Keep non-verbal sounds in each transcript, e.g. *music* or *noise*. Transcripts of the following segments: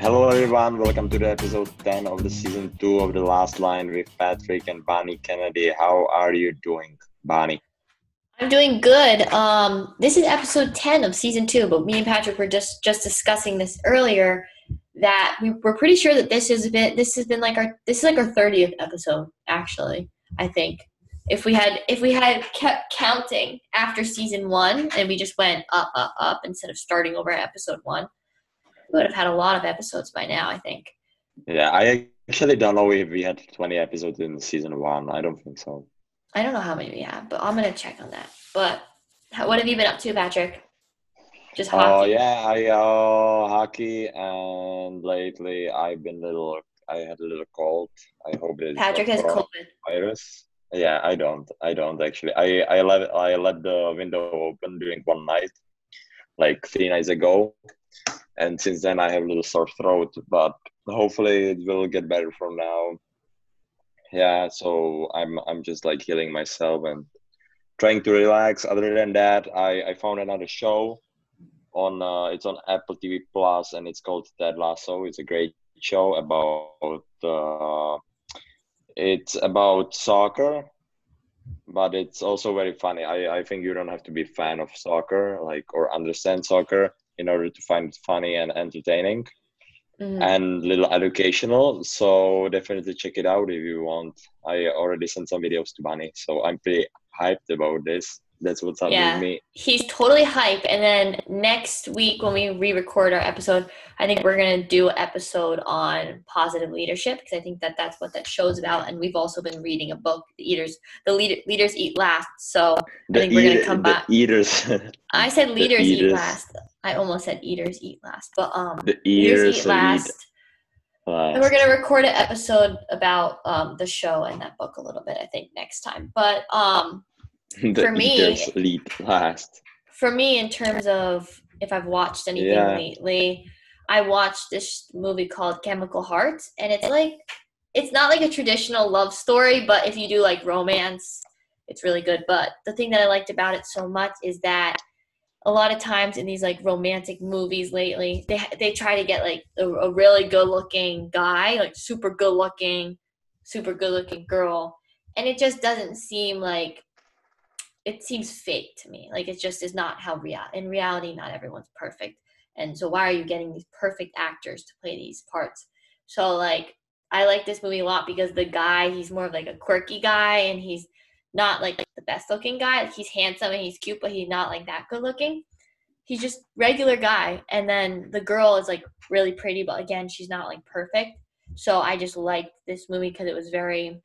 Hello, everyone. Welcome to the episode 10 of the season 2 of The Last Line with Patrik and Bonnie Kennedy. How are you doing, Bonnie? I'm doing good. Um, this is episode 10 of season 2, but me and Patrik were just just discussing this earlier that we were pretty sure that this is a bit this has been like our this is like our 30th episode actually, I think. If we had if we had kept counting after season 1 and we just went up up up instead of starting over at episode 1, we would have had a lot of episodes by now, I think. Yeah, I actually don't know if we had 20 episodes in season 1. I don't think so. I don't know how many we have, but I'm gonna check on that. But how, what have you been up to, Patrik? Just hockey. Oh yeah, I uh hockey and lately I've been little I had a little cold. I hope it's Patrik has COVID. Virus. Yeah, I don't. I don't actually. I I let I let the window open during one night, like three nights ago, and since then I have a little sore throat. But hopefully it will get better from now. Yeah so i'm i'm just like healing myself and trying to relax. Other than that i i found another show on uh, it's on apple tv plus and it's called ted lasso. It's a great show about uh, it's about soccer but it's also very funny. I i think you don't have to be fan of soccer like or understand soccer in order to find it funny and entertaining mm-hmm. and little educational. So definitely check it out if you want. I already sent some videos to Bonnie, so I'm pretty hyped about this. That's what's up yeah, with me. He's totally hype. And then next week when we re-record our episode, I think we're gonna do an episode on positive leadership because I think that that's what that show's about. And we've also been reading a book, The Eaters, the leader, leaders eat last. So the I think we're gonna come back. Eaters. *laughs* I said leaders eat last. I almost said eaters eat last, but um, the eaters, eat last. last. And we're gonna record an episode about um the show and that book a little bit. I think next time, but um *laughs* for me, lead last. For me, in terms of if I've watched anything yeah. lately, I watched this movie called Chemical Hearts, and it's like it's not like a traditional love story, but if you do like romance, it's really good. But the thing that I liked about it so much is that a lot of times in these like romantic movies lately, they they try to get like a, a really good looking guy, like super good looking, super good looking girl, and it just doesn't seem like it seems fake to me. Like it just is not how real in reality not everyone's perfect. And so why are you getting these perfect actors to play these parts? So like I like this movie a lot because the guy, he's more of like a quirky guy and he's not like the best looking guy. Like he's handsome and he's cute, but he's not like that good looking. He's just regular guy. And then the girl is like really pretty, but again, she's not like perfect. So I just liked this movie because it was very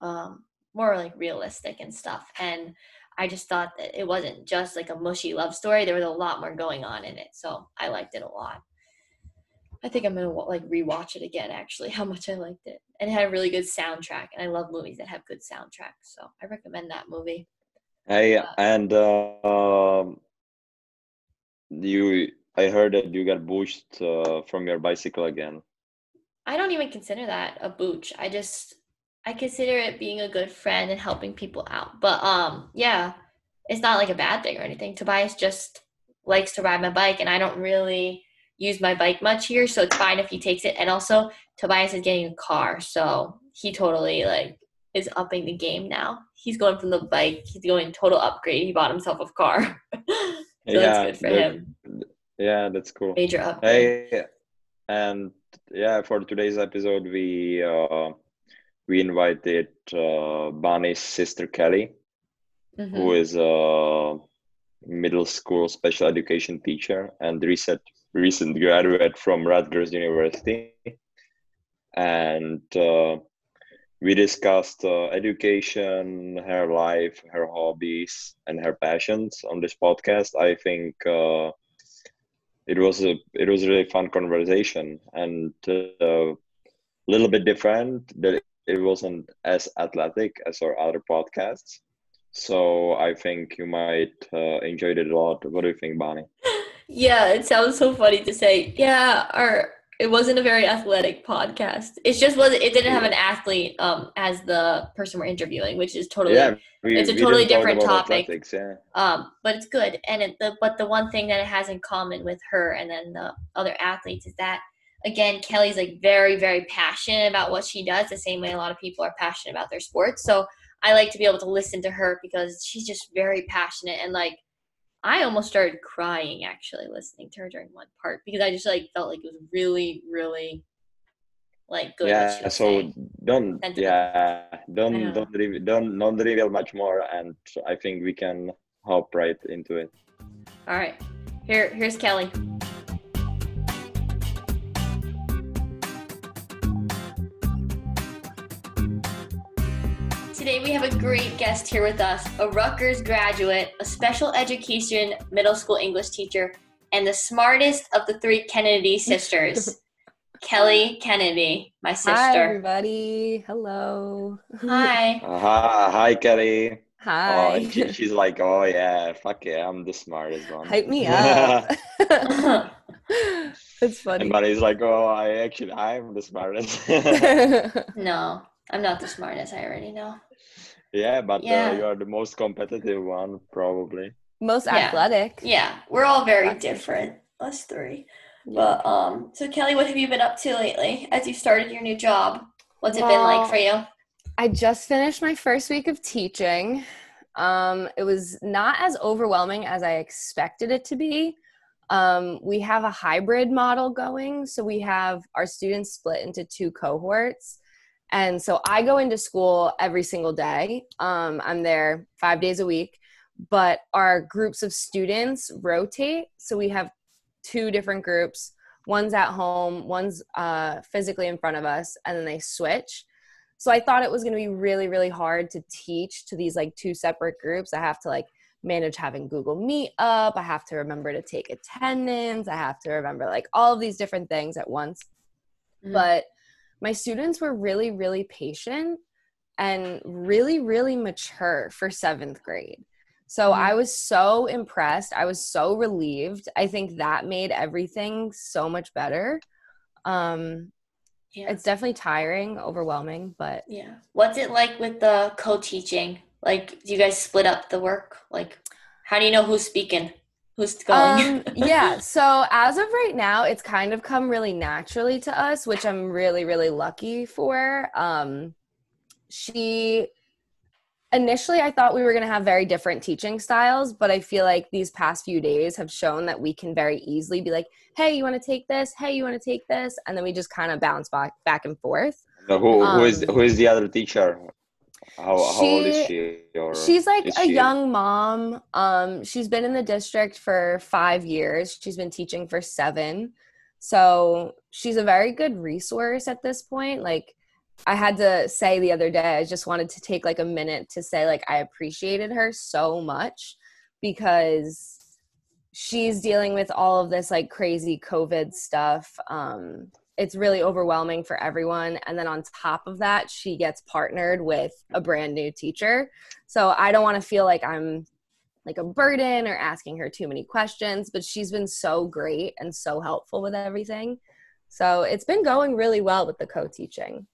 um more like realistic and stuff. And I just thought that it wasn't just like a mushy love story. There was a lot more going on in it, so I liked it a lot. I think I'm gonna like rewatch it again. Actually, how much I liked it, and it had a really good soundtrack. And I love movies that have good soundtracks, so I recommend that movie. Hey, uh, and uh, you, I heard that you got boosted uh, from your bicycle again. I don't even consider that a booch. I just I consider it being a good friend and helping people out. But um, yeah, it's not like a bad thing or anything. Tobias just likes to ride my bike, and I don't really use my bike much here, so it's fine if he takes it. And also, Tobias is getting a car, so he totally like is upping the game now. He's going from the bike, he's going total upgrade. He bought himself a car, *laughs* so yeah, that's good for him. Yeah, that's cool. Major upgrade. Hey, and yeah, for today's episode, we. Uh, we invited uh, Bonnie's sister Kelly, mm-hmm. who is a middle school special education teacher and recent recent graduate from Rutgers University, and uh, we discussed uh, education, her life, her hobbies, and her passions on this podcast. I think uh, it was a it was a really fun conversation and a uh, little bit different. The it wasn't as athletic as our other podcasts. So I think you might uh, enjoyed it a lot. What do you think, Bonnie? *laughs* Yeah, it sounds so funny to say. Yeah, our it wasn't a very athletic podcast. It just was. It didn't have an athlete um as the person we're interviewing, which is totally. Yeah, we, it's a totally different topic. Athletics, yeah. Um, but it's good, and it, the but the one thing that it has in common with her and then the other athletes is that again, Kelly's like very, very passionate about what she does, the same way a lot of people are passionate about their sports. So I like to be able to listen to her because she's just very passionate and like I almost started crying actually listening to her during one part because I just like felt like it was really, really like good. Yeah, so saying. don't yeah don't don't reveal, don't don't reveal much more, and I think we can hop right into it. All right, here here's Kelly. Today we have a great guest here with us, a Rutgers graduate, a special education middle school English teacher, and the smartest of the three Kennedy sisters. *laughs* Kelly Kennedy, my sister. Hi, everybody. Hello. Hi. *laughs* Uh, hi, hi, Kelly. Hi. Oh, she, *laughs* she's like, oh yeah, fuck yeah, I'm the smartest one. Hype me up. It's funny. And he's like, oh, I actually, I'm the smartest. no, I'm not the smartest. I already know. Yeah, but uh, yeah. Uh, you are the most competitive one, probably. Most athletic. Yeah, we're all very different, us three. Yeah. But um, so Kelly, what have you been up to lately as you started your new job? What's it been like for you? I just finished my first week of teaching. Um, it was not as overwhelming as I expected it to be. Um, we have a hybrid model going, so we have our students split into two cohorts. And so I go into school every single day. Um, I'm there five days a week, but our groups of students rotate. So we have two different groups. One's at home, one's uh, physically in front of us, and then they switch. So I thought it was going to be really, really hard to teach to these like two separate groups. I have to like manage having Google Meet up. I have to remember to take attendance. I have to remember like all of these different things at once. Mm. But my students were really, really patient and really, really mature for seventh grade. So mm-hmm. I was so impressed. I was so relieved. I think that made everything so much better. Um, yeah. It's definitely tiring, overwhelming, but yeah. What's it like with the co-teaching? Like, do you guys split up the work? Like, how do you know who's speaking? Who's *laughs* going? Um, yeah. So as of right now, it's kind of come really naturally to us, which I'm really, really lucky for. Um, she initially I thought we were going to have very different teaching styles, but I feel like these past few days have shown that we can very easily be like, "Hey, you want to take this? Hey, you want to take this?" and then we just kind of bounce back back and forth. So who, um, who is um, who is the other teacher? How, she, old is she? Or she's like a she... young mom. Um, she's been in the district for five years. She's been teaching for seven. So she's a very good resource at this point. Like I had to say the other day, I just wanted to take like a minute to say, like, I appreciated her so much because she's dealing with all of this like crazy COVID stuff. Um, it's really overwhelming for everyone. And then on top of that, she gets partnered with a brand new teacher. So I don't want to feel like I'm like a burden or asking her too many questions, but she's been so great and so helpful with everything. So it's been going really well with the co teaching.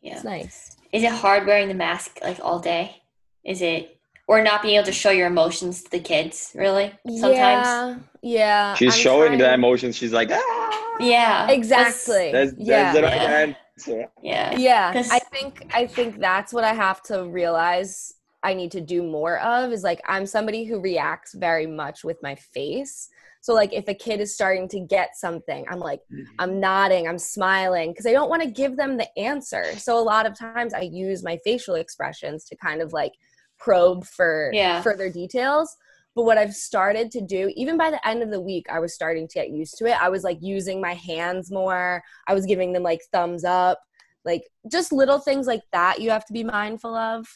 Yeah. It's nice. Is it hard wearing the mask like all day? Is it or not being able to show your emotions to the kids, really? Sometimes. Yeah. Yeah. She's I'm showing trying... the emotions. She's like, ah! Yeah. Exactly. That's, that's, yeah. That's yeah. Yeah. Yeah. I think I think that's what I have to realize I need to do more of is like I'm somebody who reacts very much with my face. So like if a kid is starting to get something, I'm like mm-hmm. I'm nodding, I'm smiling because I don't want to give them the answer. So a lot of times I use my facial expressions to kind of like probe for yeah. further details. But what I've started to do, even by the end of the week, I was starting to get used to it. I was like using my hands more. I was giving them like thumbs up, like just little things like that you have to be mindful of.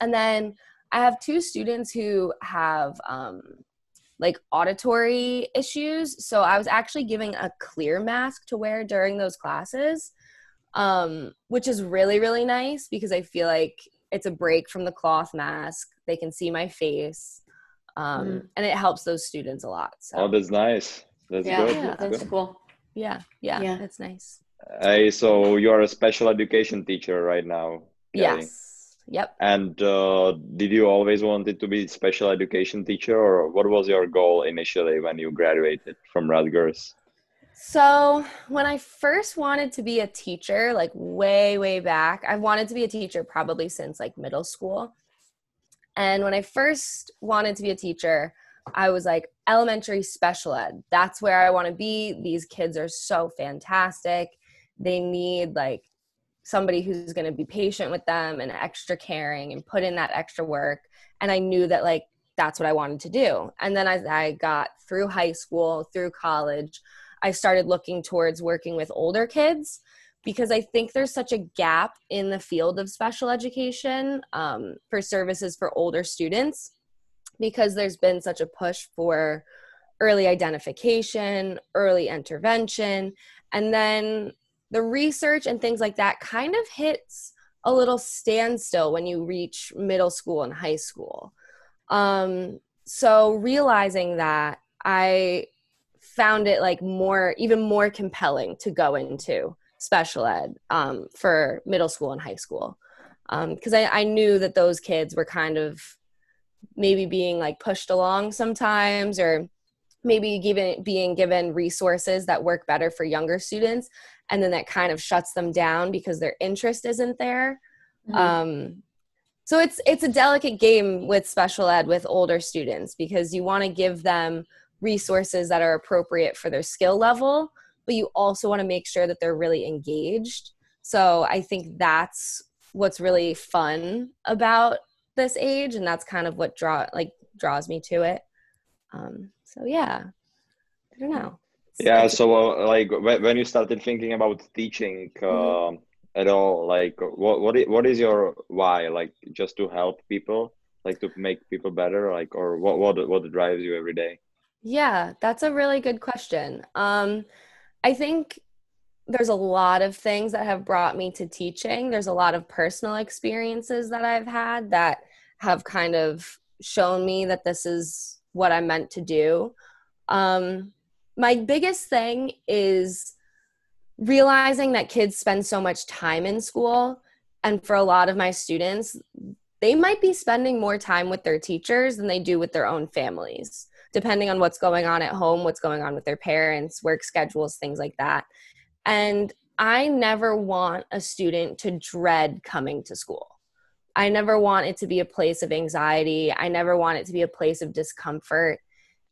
And then I have two students who have um, like auditory issues. So I was actually giving a clear mask to wear during those classes, um, which is really, really nice because I feel like it's a break from the cloth mask. They can see my face. Um, mm. And it helps those students a lot. So. Oh, that's nice. That's yeah, good. Yeah, that's, good. cool. Yeah, yeah, yeah, that's nice. Hey, so you're a special education teacher right now. Yes. Yep. And uh, did you always wanted to be special education teacher, or what was your goal initially when you graduated from Rutgers? So, when I first wanted to be a teacher, like way, way back, I wanted to be a teacher probably since like middle school. And when I first wanted to be a teacher, I was like, elementary special ed. That's where I want to be. These kids are so fantastic. They need like somebody who's going to be patient with them and extra caring and put in that extra work. And I knew that like that's what I wanted to do. And then as I got through high school, through college, I started looking towards working with older kids because I think there's such a gap in the field of special education um, for services for older students because there's been such a push for early identification, early intervention, and then the research and things like that kind of hits a little standstill when you reach middle school and high school. Um, so realizing that, I found it like more, even more compelling to go into special ed um, for middle school and high school because um, I, I knew that those kids were kind of maybe being like pushed along sometimes or maybe given being given resources that work better for younger students and then that kind of shuts them down because their interest isn't there mm-hmm. um, so it's it's a delicate game with special ed with older students because you want to give them resources that are appropriate for their skill level but you also want to make sure that they're really engaged. So i think that's what's really fun about this age and that's kind of what draw like draws me to it. Um so yeah. I don't know. It's yeah so uh, like when you started thinking about teaching mm-hmm. uh, at all like what what is, what is your why? Like just to help people? Like to make people better? Like or what what what drives you every day? Yeah that's a really good question. Um i think there's a lot of things that have brought me to teaching. There's a lot of personal experiences that I've had that have kind of shown me that this is what I'm meant to do. Um, my biggest thing is realizing that kids spend so much time in school. And for a lot of my students, they might be spending more time with their teachers than they do with their own families, depending on what's going on at home, what's going on with their parents, work schedules, things like that. And I never want a student to dread coming to school. I never want it to be a place of anxiety. I never want it to be a place of discomfort.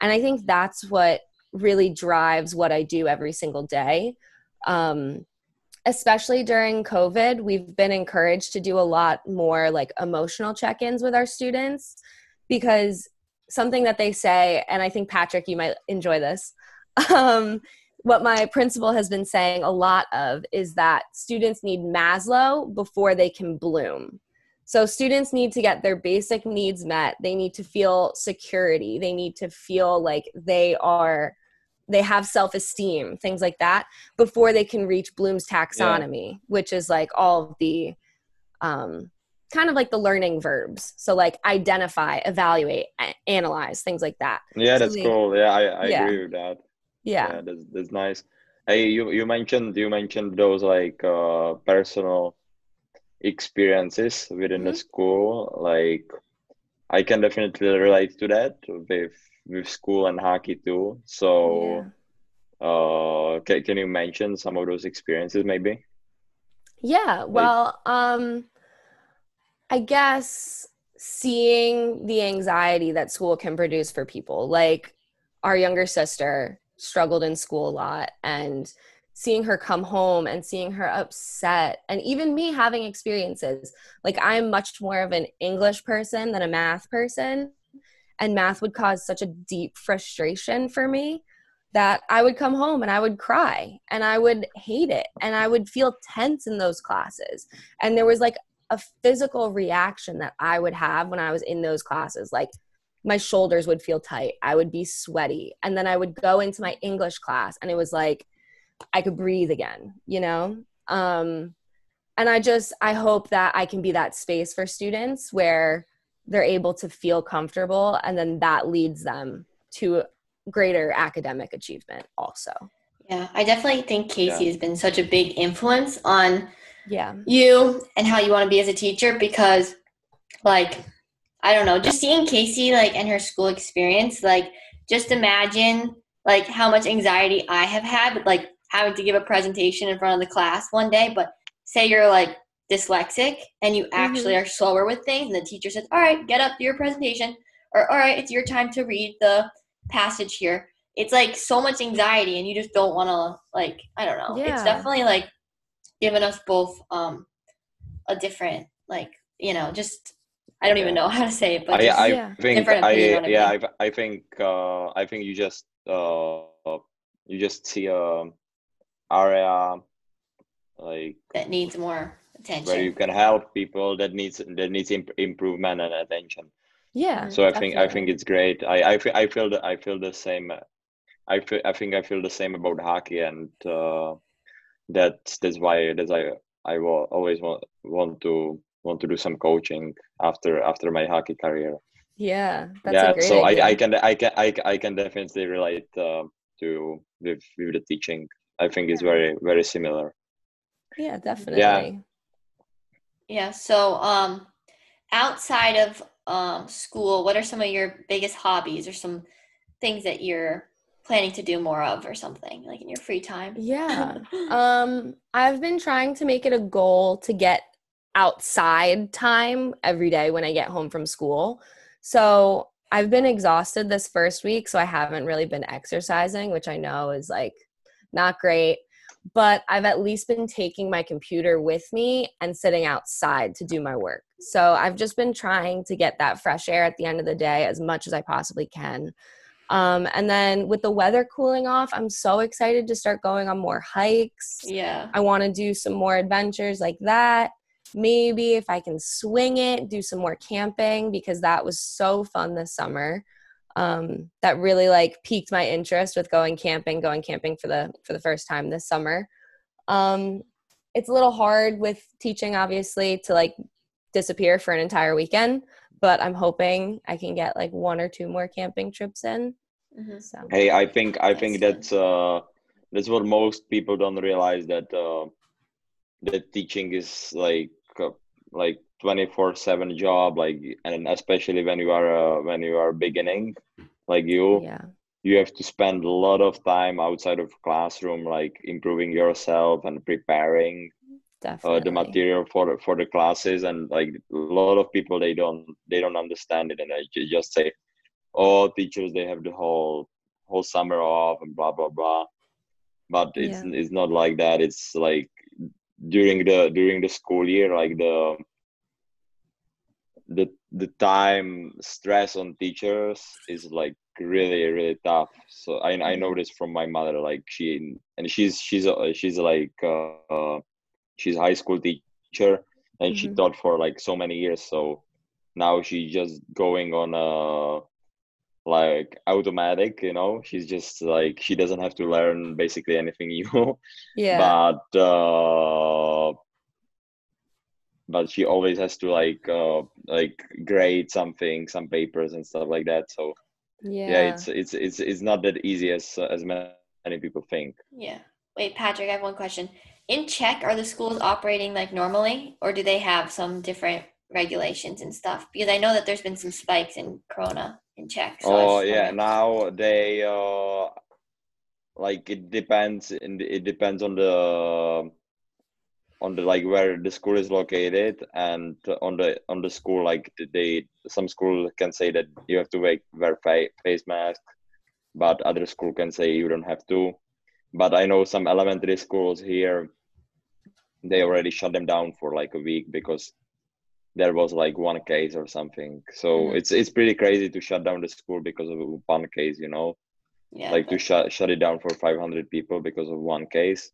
And I think that's what really drives what I do every single day. Um, especially during COVID, we've been encouraged to do a lot more like emotional check ins with our students because something that they say, and I think Patrik, you might enjoy this, *laughs* um, what my principal has been saying a lot of is that students need Maslow before they can bloom. So students need to get their basic needs met. They need to feel security. They need to feel like they are they have self-esteem, things like that before they can reach Bloom's taxonomy, yeah. which is like all of the um kind of like the learning verbs. So like identify, evaluate, analyze, things like that. Yeah, so that's they, cool. Yeah, I, I yeah. agree with that yeah, yeah that's, that's nice hey you you mentioned you mentioned those like uh personal experiences within mm-hmm. the school like i can definitely relate to that with with school and hockey too so yeah. uh can, can you mention some of those experiences maybe yeah well um i guess seeing the anxiety that school can produce for people like our younger sister struggled in school a lot and seeing her come home and seeing her upset and even me having experiences like i'm much more of an english person than a math person and math would cause such a deep frustration for me that i would come home and i would cry and i would hate it and i would feel tense in those classes. And there was like a physical reaction that i would have when i was in those classes like my shoulders would feel tight. I would be sweaty. And then I would go into my English class and it was like I could breathe again, you know? Um, and I just, I hope that I can be that space for students where they're able to feel comfortable and then that leads them to greater academic achievement also. Yeah, I definitely think Casey yeah. has been such a big influence on yeah you and how you want to be as a teacher because like I don't know, just seeing Casey like and her school experience, like just imagine like how much anxiety I have had with like having to give a presentation in front of the class one day. But say you're like dyslexic and you actually mm-hmm. are slower with things, and the teacher says, "All right, get up, do your presentation," or "All right, it's your time to read the passage here." It's like so much anxiety, and you just don't want to like I don't know. Yeah. It's definitely like given us both um a different like you know just I don't even know how to say it, but I, I yeah. think I, yeah, I, I think uh, I think you just uh, you just see a area like that needs more attention where you can help people that needs that needs imp- improvement and attention. Yeah. So I think I think it's great. I I feel I feel the, I feel the same. I feel I think I feel the same about hockey, and uh, that's that's why that's why I will always want want to want to do some coaching after after my hockey career. Yeah, that's yeah. so idea. I, I can I can I, I can definitely relate uh, to with with the teaching. I think it's very very similar. Yeah, definitely. Yeah. Yeah. So, um, outside of um, school, what are some of your biggest hobbies or some things that you're planning to do more of or something like in your free time? Yeah. *laughs* um, I've been trying to make it a goal to get outside time every day when I get home from school. So I've been exhausted this first week, so I haven't really been exercising, which I know is like not great. But I've at least been taking my computer with me and sitting outside to do my work. So I've just been trying to get that fresh air at the end of the day as much as I possibly can. Um, and then with the weather cooling off, I'm so excited to start going on more hikes. Yeah. I want to do some more adventures like that maybe if I can swing it, do some more camping because that was so fun this summer. Um, that really like piqued my interest with going camping, going camping for the for the first time this summer. Um, it's a little hard with teaching, obviously, to like disappear for an entire weekend, but I'm hoping I can get like one or two more camping trips in. Mm-hmm. So. Hey, I think I think that's uh, that's what most people don't realize that uh, that teaching is like like 24 7 job like and especially when you are uh, when you are beginning like you yeah. you have to spend a lot of time outside of classroom like improving yourself and preparing uh, the material for for the classes. And like a lot of people they don't they don't understand it. And they just say oh teachers they have the whole whole summer off and blah blah blah. But it's yeah. it's not like that. It's like during the during the school year like the the the time stress on teachers is like really really tough. So i i know this from my mother like she and she's she's she's like uh, she's a high school teacher and mm-hmm. she taught for like so many years. So now she's just going on a like automatic you know? She's just like she doesn't have to learn basically anything *laughs* new. Yeah. But uh but she always has to like uh like grade something some papers and stuff like that. So yeah, yeah. it's it's it's it's not that easy as as many people think. Yeah. Wait patrik i have one question. In czech are the schools operating like normally or do they have some different regulations and stuff? Because i know that there's been some spikes in corona in Czech. So oh yeah, now they uh, like it depends. it depends on the on the like where the school is located and on the on the school like they some school can say that you have to wear wear face mask but other school can say you don't have to but i know some elementary schools here they already shut them down for like a week because there was like one case or something so mm-hmm. it's it's pretty crazy to shut down the school because of one case you know yeah, like but... to shut shut it down for 500 people because of one case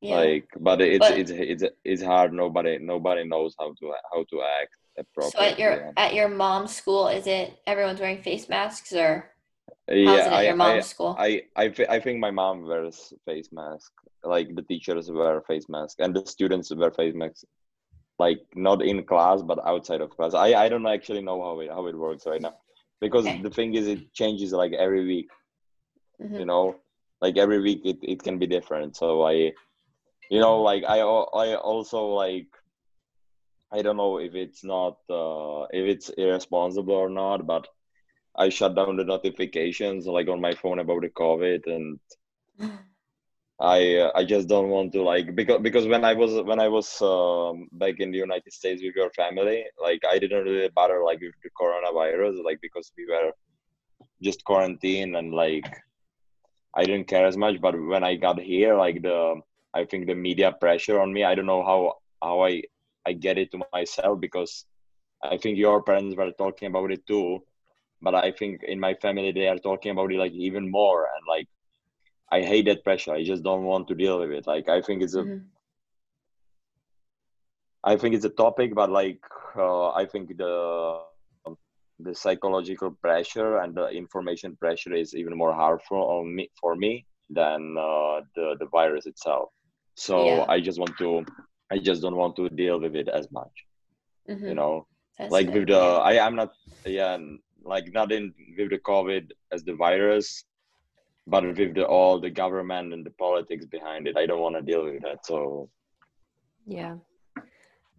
yeah. like but it's but... it's it's it's hard nobody nobody knows how to how to act properly so at your yeah. at your mom's school is it everyone's wearing face masks or yeah, I, your mom's I, school? I, I, I think my mom wears face mask. Like the teachers wear face mask and the students wear face masks like not in class but outside of class i i don't actually know how it how it works right now because okay. the thing is it changes like every week mm-hmm. you know like every week it, it can be different so i you know like i i also like i don't know if it's not uh if it's irresponsible or not but I shut down the notifications like on my phone about the COVID, and *laughs* I uh, I just don't want to like because because when I was when I was um, back in the United States with your family, like I didn't really bother like with the coronavirus, like because we were just quarantined and like I didn't care as much. But when I got here, like the I think the media pressure on me, I don't know how how I I get it to myself because I think your parents were talking about it too, but I think in my family they are talking about it like even more and like I hate that pressure. I just don't want to deal with it. Like I think it's a mm-hmm. I think it's a topic, but like uh, I think the the psychological pressure and the information pressure is even more harmful on me for me than uh, the the virus itself. So yeah. I just want to I just don't want to deal with it as much. Mm-hmm. You know, That's like with the. I I'm not yeah like not in with the COVID as the virus, but with the all the government and the politics behind it. I don't want to deal with that. So yeah.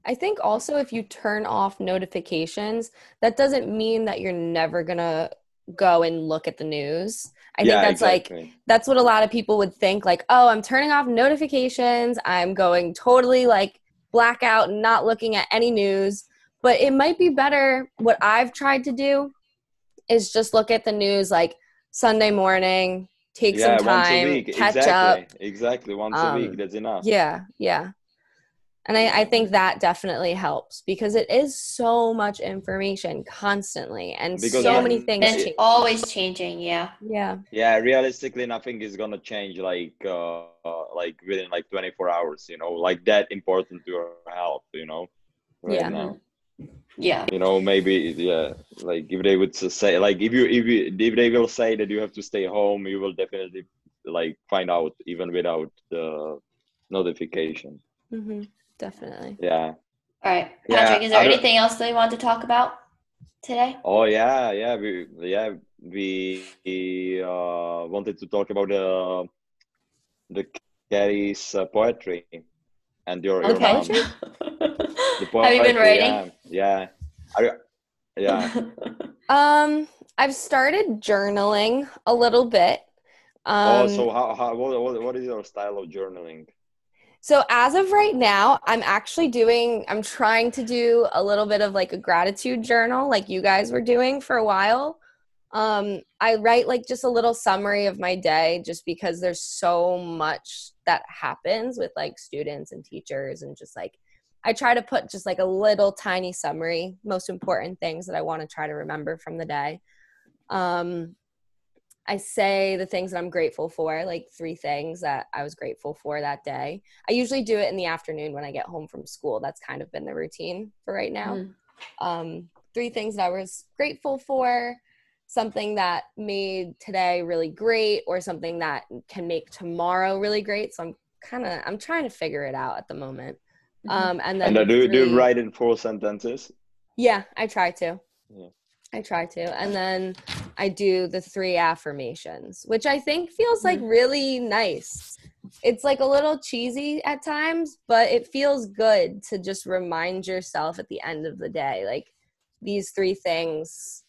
I think also if you turn off notifications, that doesn't mean that you're never gonna go and look at the news. I yeah, think that's exactly. like that's what a lot of people would think like, "Oh, I'm turning off notifications. I'm going totally like blackout and not looking at any news." But it might be better what I've tried to do is just look at the news like Sunday morning, take yeah, some time, catch exactly. up. Exactly, once um, a week, that's enough. Yeah, yeah and I, I, think that definitely helps because it is so much information constantly and because so many things it's always changing yeah yeah yeah realistically nothing is gonna change like uh, like within like 24 hours you know like that important to your health you know right yeah now. Yeah you know maybe yeah like if they would say like if you if you if they will say that you have to stay home you will definitely like find out even without the notification mm-hmm definitely. Yeah. All right, Patrik. Yeah, is there anything else that you want to talk about today? Oh yeah, yeah, we yeah we uh, wanted to talk about the the Kelly's uh, poetry and your, your poetry. *laughs* poetry. Have you been writing? Yeah, yeah. yeah. *laughs* um, I've started journaling a little bit. Um, oh, so how, how what, what is your style of journaling? So as of right now, I'm actually doing I'm trying to do a little bit of like a gratitude journal like you guys were doing for a while. Um I write like just a little summary of my day just because there's so much that happens with like students and teachers and just like I try to put just like a little tiny summary, most important things that I want to try to remember from the day. Um I say the things that I'm grateful for, like three things that I was grateful for that day. I usually do it in the afternoon when I get home from school. That's kind of been the routine for right now. mm Um, three things that I was grateful for, something that made today really great, or something that can make tomorrow really great. So I'm kind of I'm trying to figure it out at the moment. Mm-hmm. Um, and then and do, do you write in four sentences? Yeah, I try to. Yeah. I try to. And then I do the three affirmations, which I think feels like mm-hmm. really nice. It's like a little cheesy at times, but it feels good to just remind yourself at the end of the day, like these three things.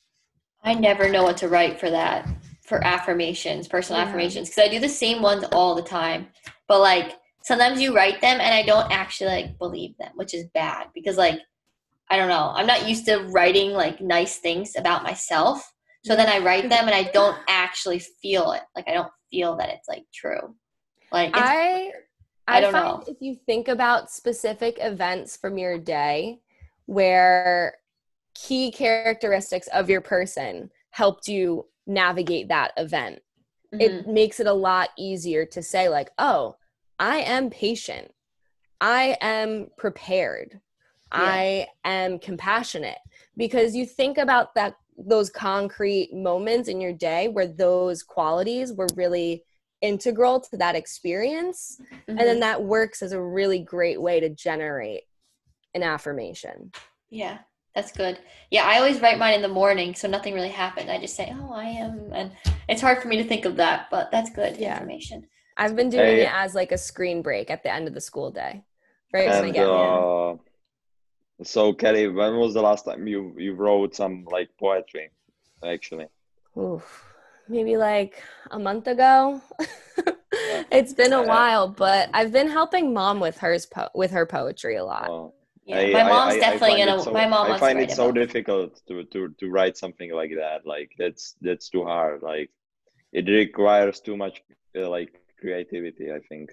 I never know what to write for that, for affirmations, personal yeah. affirmations, because I do the same ones all the time. But like sometimes you write them and I don't actually like believe them, which is bad because like I don't know. I'm not used to writing like nice things about myself. So then I write them and I don't actually feel it. Like I don't feel that it's like true. Like I I, I don't know. If you think about specific events from your day where key characteristics of your person helped you navigate that event, mm-hmm. it makes it a lot easier to say like, "Oh, I am patient. I am prepared. yeah. I am compassionate because you think about that those concrete moments in your day where those qualities were really integral to that experience mm-hmm. and then mm-hmm. that works as a really great way to generate an affirmation yeah that's good yeah i always write mine in the morning so nothing really happened i just say oh i am and it's hard for me to think of that but that's good yeah. information i've been doing hey. it as like a screen break at the end of the school day right and, uh, so Kelly, when was the last time you you wrote some like poetry, actually? Oof, maybe like a month ago. *laughs* it's been a while, but I've been helping mom with hers po- with her poetry a lot. Oh. Yeah, I- my I- mom's I- I definitely find gonna. so- my mom I find it so a difficult to, to to write something like that. Like that's that's too hard. Like it requires too much uh, like creativity. I think.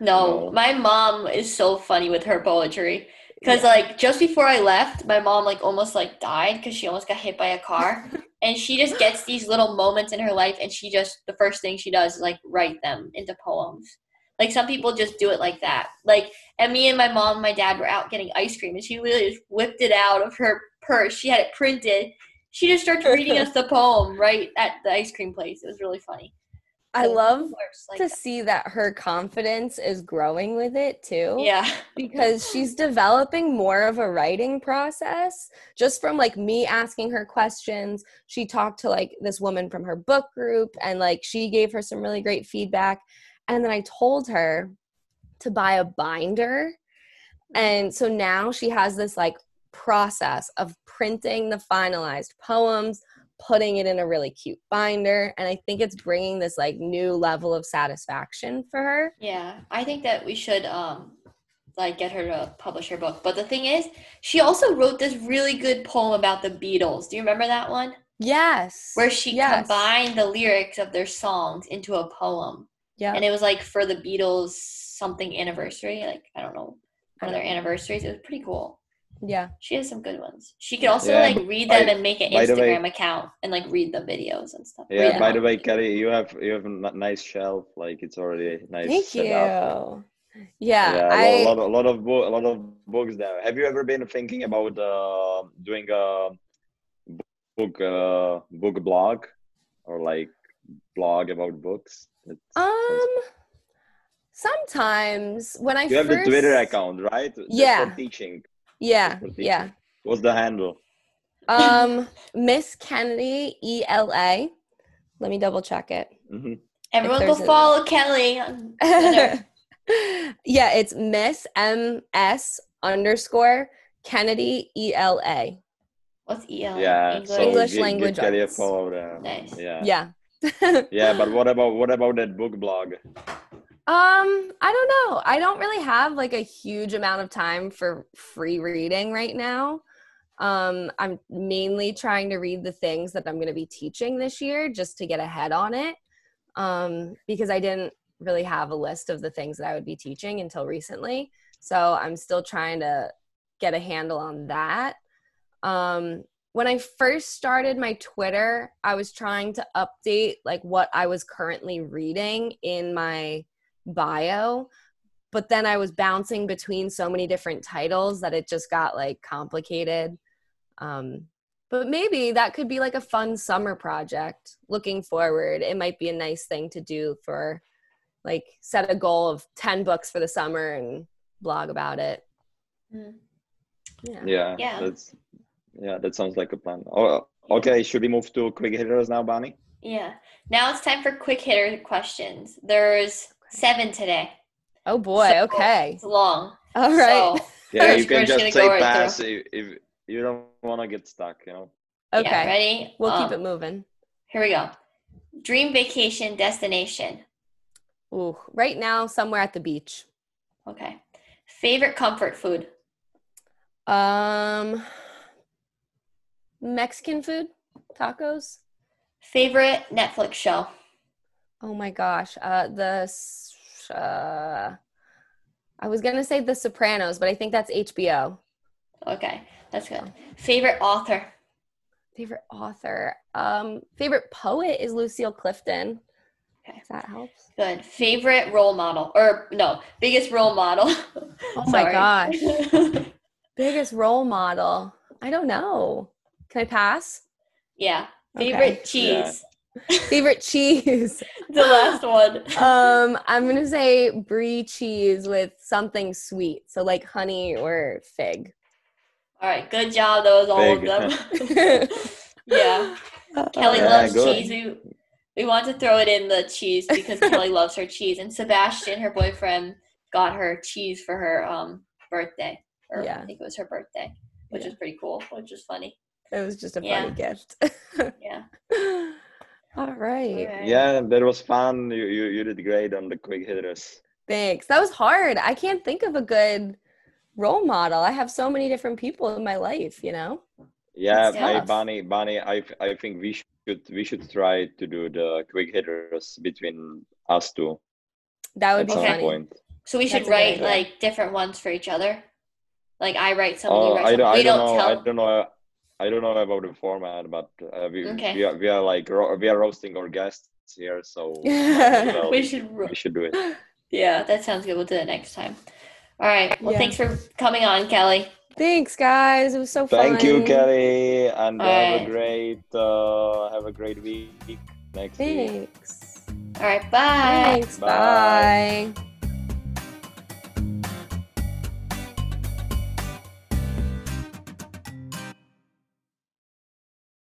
No, No. my mom is so funny with her poetry. Cause Yeah. like just before I left, my mom like almost like died because she almost got hit by a car, *laughs* and she just gets these little moments in her life, and she just the first thing she does is like write them into poems. Like some people just do it like that. Like and me and my mom, and my dad were out getting ice cream, and she literally just whipped it out of her purse. She had it printed. She just starts reading us the poem right at the ice cream place. It was really funny. I love people are just like to that. see that her confidence is growing with it too. yeah. because she's developing more of a writing process just from like me asking her questions she talked to like this woman from her book group and like she gave her some really great feedback and then i told her to buy a binder mm-hmm. and so now she has this like process of printing the finalized poems putting it in a really cute binder and i think it's bringing this like new level of satisfaction for her Yeah, I think that we should um like get her to publish her book. But the thing is, she also wrote this really good poem about the Beatles. Do you remember that one? yes Where she yes. combined the lyrics of their songs into a poem. yeah And it was like for the Beatles something anniversary, like I don't know, one of their I don't know. anniversaries. It was pretty cool. Yeah She has some good ones. She could also Yeah, like read them by- and make an by the way- Instagram account and like read the videos and stuff. Yeah. Read By the way, Kelly, you have you have a nice shelf. Like it's already nice. Thank you. up. Yeah, Yeah, I a lot, a lot of bo- a lot of books there. Have you ever been thinking about uh, doing a book uh, book blog or like blog about books? It sounds- um sometimes when I you have first the Twitter account, right? Just Yeah. For teaching. Yeah, for teaching. yeah. What's the handle? Um, *laughs* Miss Kennedy E L A. Let me double check it. hmm Everyone go there's a- follow Kelly on *laughs* yeah, it's Miss M S underscore Kennedy E L A. What's EL? Yeah. English. So English gi- language give Kelly a follow there. Nice. Yeah. Yeah. *laughs* Yeah, but what about what about that book blog? Um, I don't know. I don't really have like a huge amount of time for free reading right now. Um, I'm mainly trying to read the things that I'm going to be teaching this year just to get ahead on it. Um, because I didn't really have a list of the things that I would be teaching until recently. So I'm still trying to get a handle on that. Um, when I first started my Twitter, I was trying to update like what I was currently reading in my bio but then i was bouncing between so many different titles that it just got like complicated um but maybe that could be like a fun summer project looking forward it might be a nice thing to do for like set a goal of 10 books for the summer and blog about it Mm. yeah Yeah. Yeah. That's yeah, that sounds like a plan. Oh, okay. Should we move to quick hitters now, Bonnie? Yeah. Now it's time for quick hitter questions. There's seven today. oh boy So- okay It's long. all right So, *laughs* Yeah, you can just just gonna say right pass if, if you don't want to get stuck. You know. okay yeah, ready? we'll Um, keep it moving Here we go. Dream vacation destination. Ooh, right now somewhere at the beach Okay. Favorite comfort food. Um, Mexican food, tacos. Favorite Netflix show. Oh my gosh, uh, the uh, I was gonna say The Sopranos, but I think that's HBO. Okay, that's good. Favorite author. Favorite author, um, favorite poet is Lucille Clifton. Okay. If that helps. Good. Favorite role model. Or no, biggest role model. Oh *laughs* my gosh. *laughs* Biggest role model. I don't know. Can I pass? yeah. Okay. Favorite cheese. Favorite cheese. *laughs* The last one. *laughs* um, I'm gonna say brie cheese with something sweet, so like honey or fig. All right, good job. That was all Big. of them. *laughs* yeah. Kelly Yeah, loves good. cheese. We, we want to throw it in the cheese because Kelly loves her cheese. And Sebastian, her boyfriend, got her cheese for her um birthday. Or Yeah. I think it was her birthday, which Yeah. is pretty cool, which is funny. It was just a Yeah. funny gift. Yeah. All right. Alright. Yeah, that was fun. You, you you did great on the quick hitters. Thanks. That was hard. I can't think of a good role model. I have so many different people in my life, you know? Yeah, That's hey, tough. Bonnie, Bonnie, I I think we should we should try to do the quick hitters between us two That would at be some Okay. funny. point. So we should That's a good write like different ones for each other. Like I write some, you Oh, write I don't, we I don't don't know. tell. I don't know. I don't know about the format, but uh, we, Okay. we are we are like ro- we are roasting our guests here, so *laughs* well we should. ro- we should do it. *laughs* Yeah, that sounds good. We'll do it next time. All right. Well, Yeah. thanks for coming on, Kelly. Thanks, guys. It was so fun. Thank you, Kelly, and have Alright. a great uh, have a great week next week. Thanks. All right. Bye. Thanks. Bye. Bye.